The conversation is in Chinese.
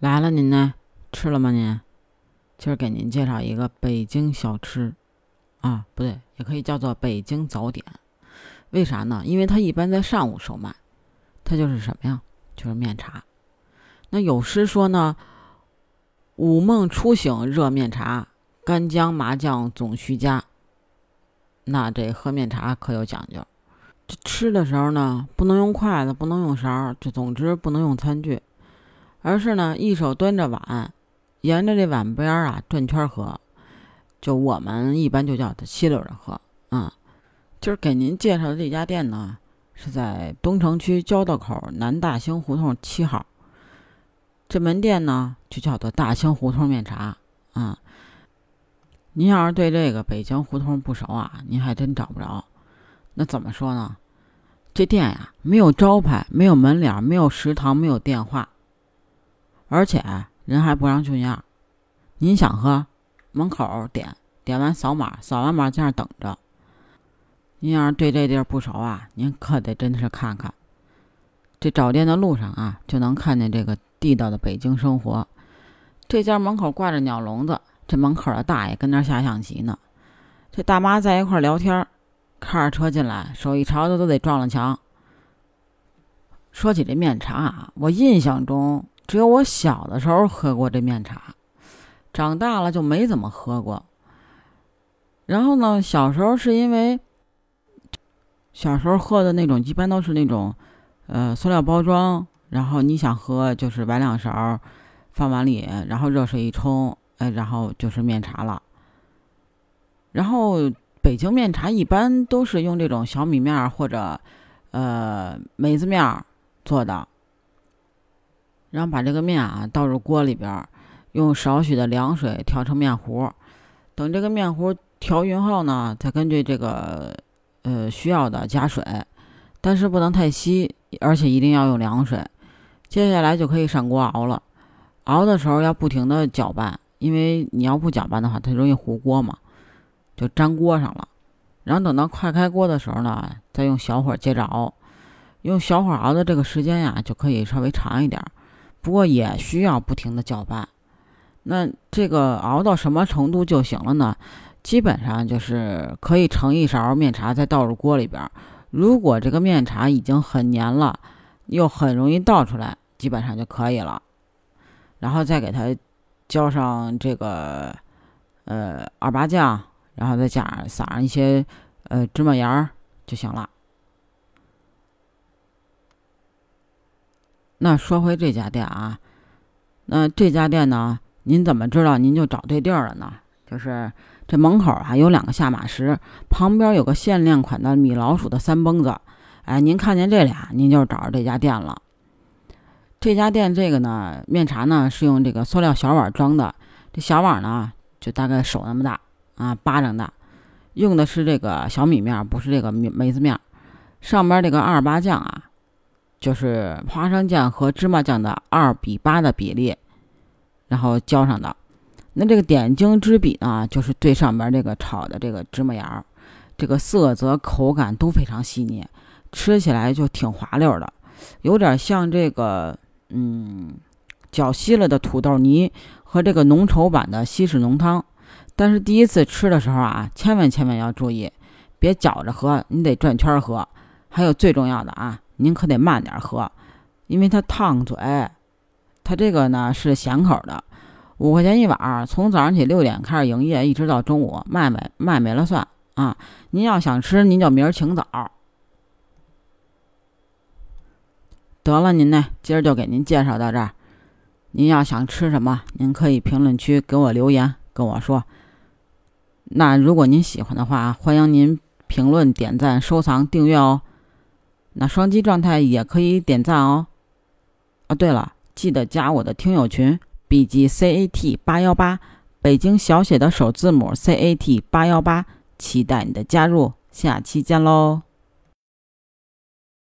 来了，您呢？吃了吗？您？今儿给您介绍一个北京小吃，啊，不对，也可以叫做北京早点。为啥呢？因为它一般在上午售卖，它就是什么呀？就是面茶。那有诗说呢：“午梦初醒热面茶，干姜麻酱总须加。”那这喝面茶可有讲究，这吃的时候呢，不能用筷子，不能用勺，就总之不能用餐具。而是呢，一手端着碗，沿着这碗边儿啊转圈喝，就我们一般就叫它吸溜着喝啊。今儿给您介绍的这家店呢，是在东城区交道口南大兴胡同七号。这门店呢就叫做大兴胡同面茶啊。您要是对这个北京胡同不熟啊，您还真找不着。那怎么说呢？这店呀，没有招牌，没有门脸，没有食堂，没有电话。而且人还不让去样，您想喝，门口点，点完扫码，扫完码在那等着。您要是对这地儿不熟啊，您可得真是看看。这找店的路上啊，就能看见这个地道的北京生活。这家门口挂着鸟笼子，这门口的大爷跟那下象棋呢。这大妈在一块聊天，开着车进来，手一朝的都得撞了墙。说起这面茶啊，我印象中。只有我小的时候喝过这面茶，长大了就没怎么喝过。然后呢，小时候是因为小时候喝的那种，一般都是那种呃塑料包装，然后你想喝就是崴两勺，放碗里，然后热水一冲，哎，然后就是面茶了。然后北京面茶一般都是用这种小米面或者呃梅子面做的。然后把这个面啊倒入锅里边，用少许的凉水调成面糊。等这个面糊调匀后呢，再根据这个呃需要的加水，但是不能太稀，而且一定要用凉水。接下来就可以上锅熬了。熬的时候要不停的搅拌，因为你要不搅拌的话，它容易糊锅嘛，就粘锅上了。然后等到快开锅的时候呢，再用小火接着熬。用小火熬的这个时间呀，就可以稍微长一点。不过也需要不停的搅拌，那这个熬到什么程度就行了呢？基本上就是可以盛一勺面茶，再倒入锅里边。如果这个面茶已经很黏了，又很容易倒出来，基本上就可以了。然后再给它浇上这个呃二八酱，然后再加撒上一些呃芝麻盐儿就行了。那说回这家店啊，那这家店呢，您怎么知道您就找对地儿了呢？就是这门口啊有两个下马石，旁边有个限量款的米老鼠的三蹦子。哎，您看见这俩，您就找着这家店了。这家店这个呢，面茶呢是用这个塑料小碗装的，这小碗呢就大概手那么大啊，巴掌大，用的是这个小米面，不是这个梅梅子面。上边这个二八酱啊。就是花生酱和芝麻酱的二比八的比例，然后浇上的。那这个点睛之笔呢，就是最上边这个炒的这个芝麻芽儿，这个色泽口感都非常细腻，吃起来就挺滑溜的，有点像这个嗯搅稀了的土豆泥和这个浓稠版的西式浓汤。但是第一次吃的时候啊，千万千万要注意，别搅着喝，你得转圈喝。还有最重要的啊。您可得慢点喝，因为它烫嘴。它这个呢是咸口的，五块钱一碗，从早上起六点开始营业，一直到中午，卖没卖没了算啊。您要想吃，您就明儿请早。得了，您呢，今儿就给您介绍到这儿。您要想吃什么，您可以评论区给我留言跟我说。那如果您喜欢的话，欢迎您评论、点赞、收藏、订阅哦。那双击状态也可以点赞哦。哦，对了，记得加我的听友群，B G C A T 八幺八，北京小写的首字母 C A T 八幺八，期待你的加入，下期见喽。